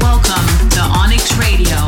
Welcome to Onyx Radio.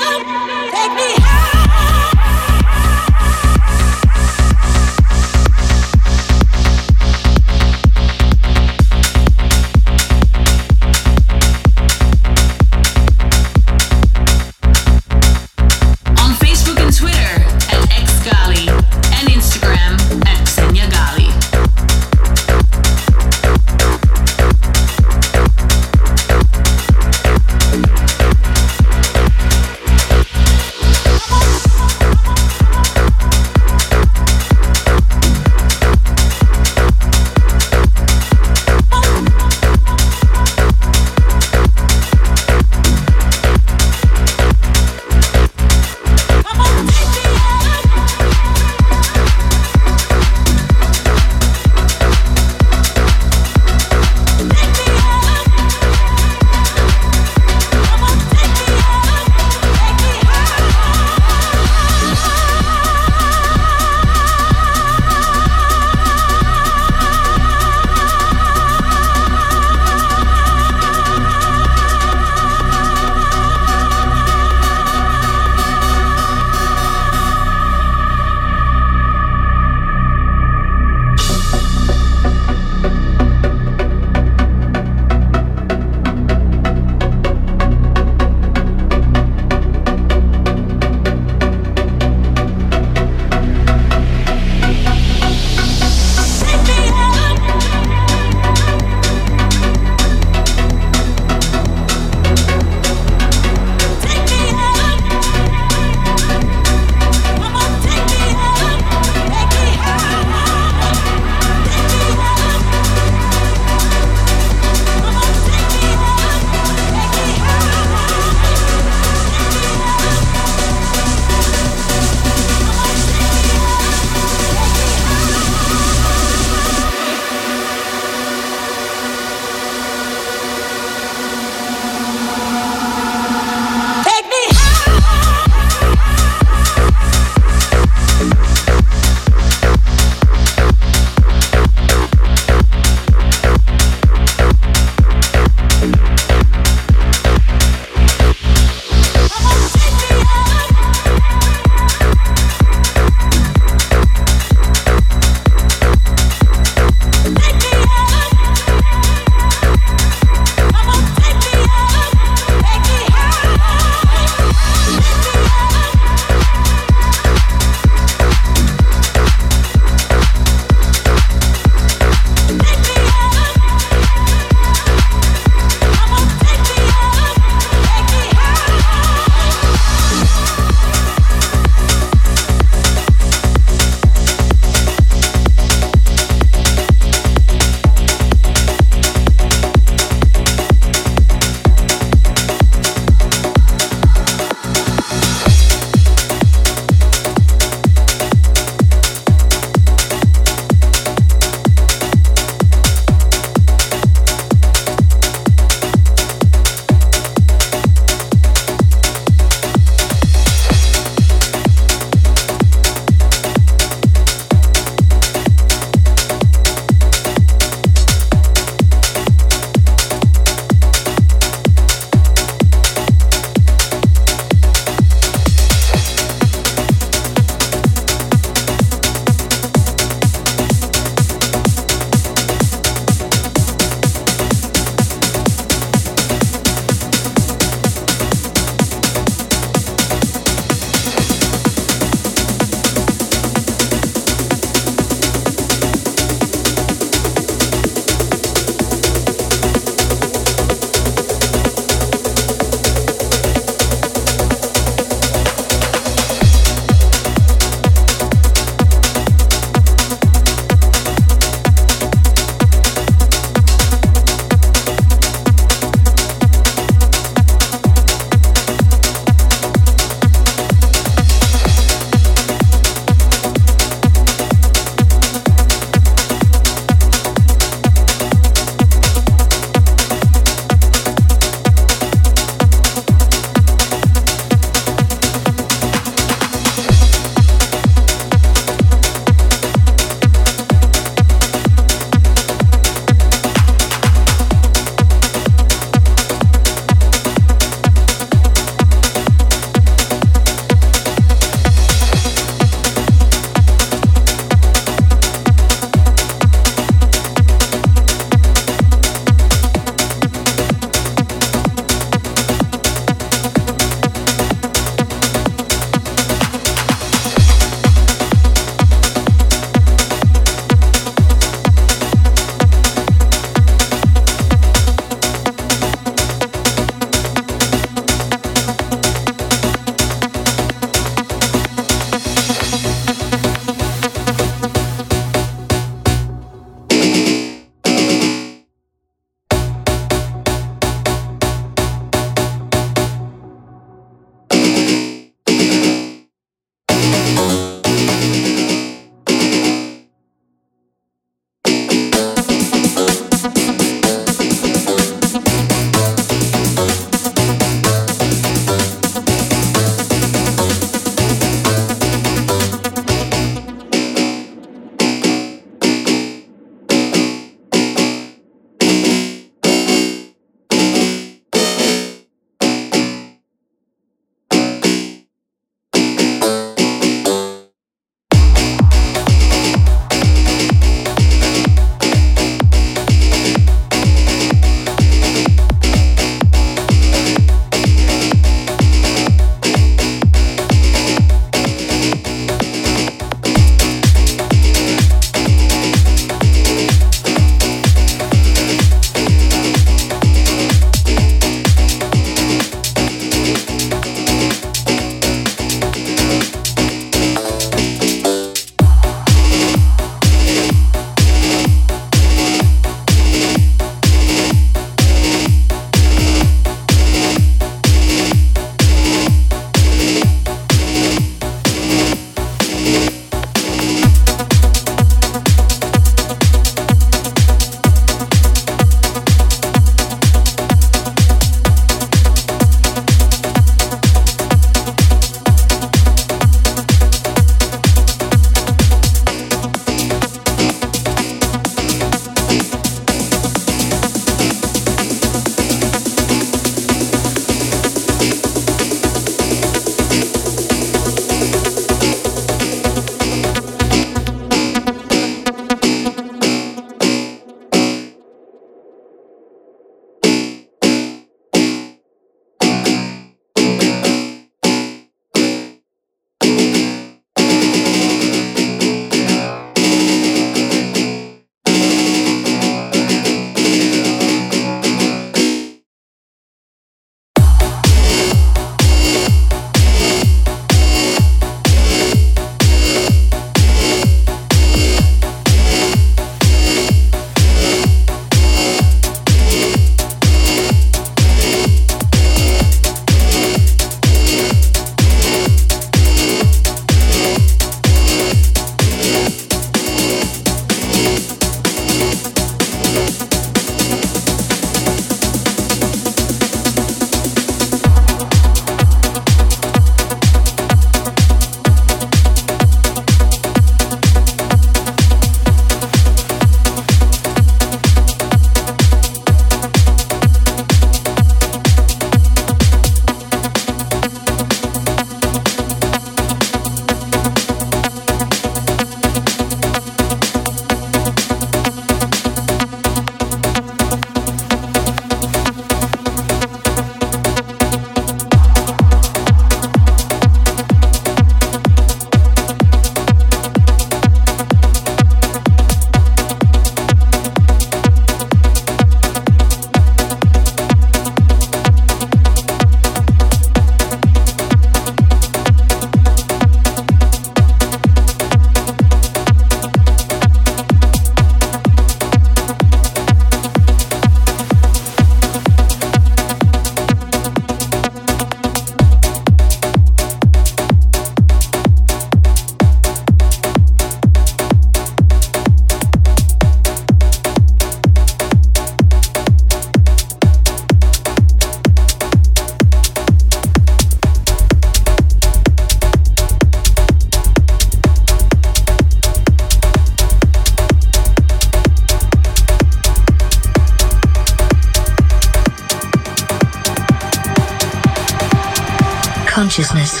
Consciousness.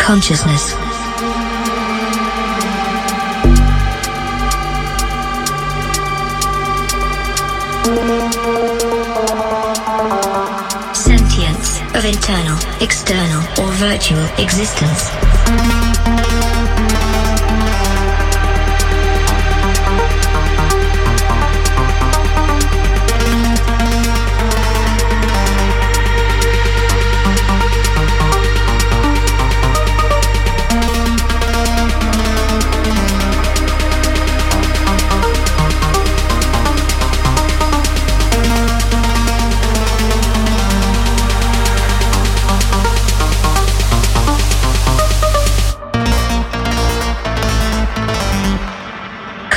Consciousness. Sentience external, or virtual existence.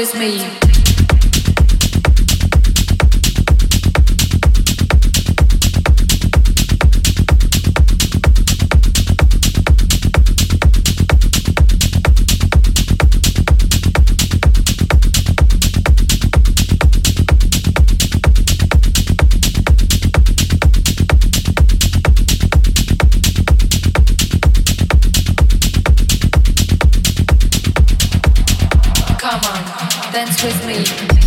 with. Dance with me.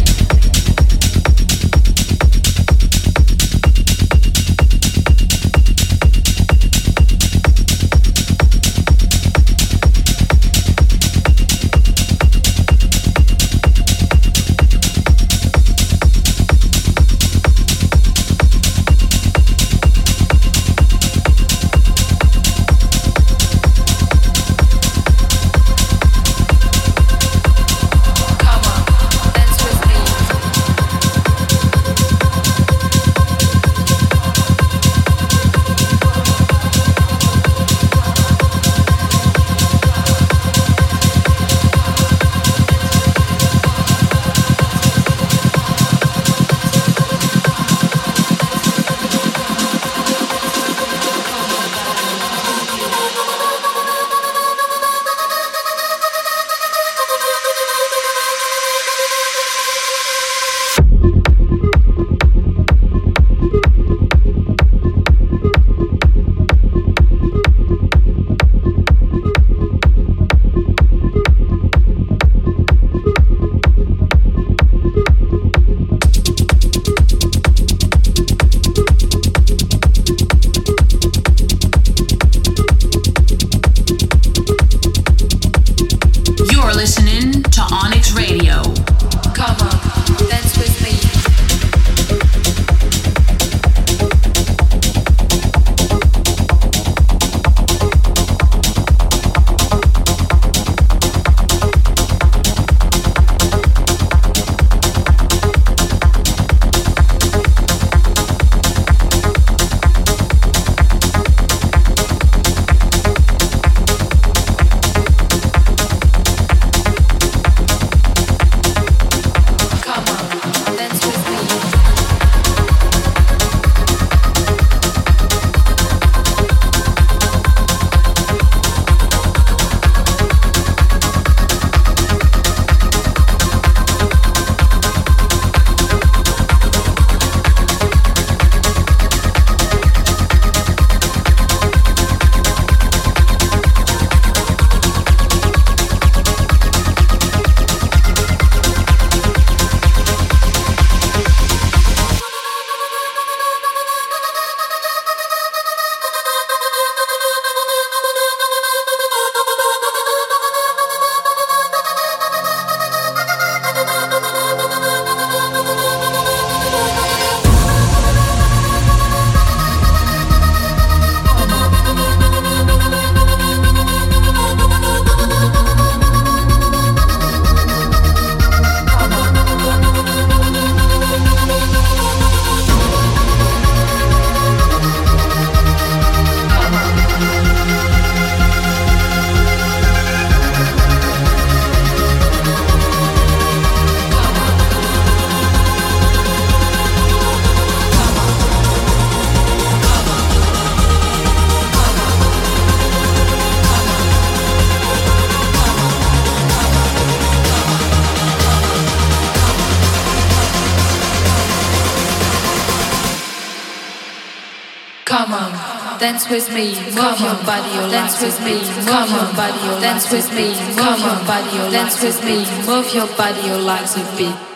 Dance with me, move your body, oh, dance with me, move your body, oh, dance with me, move your body, oh, dance with me, move your body, your legs a beat.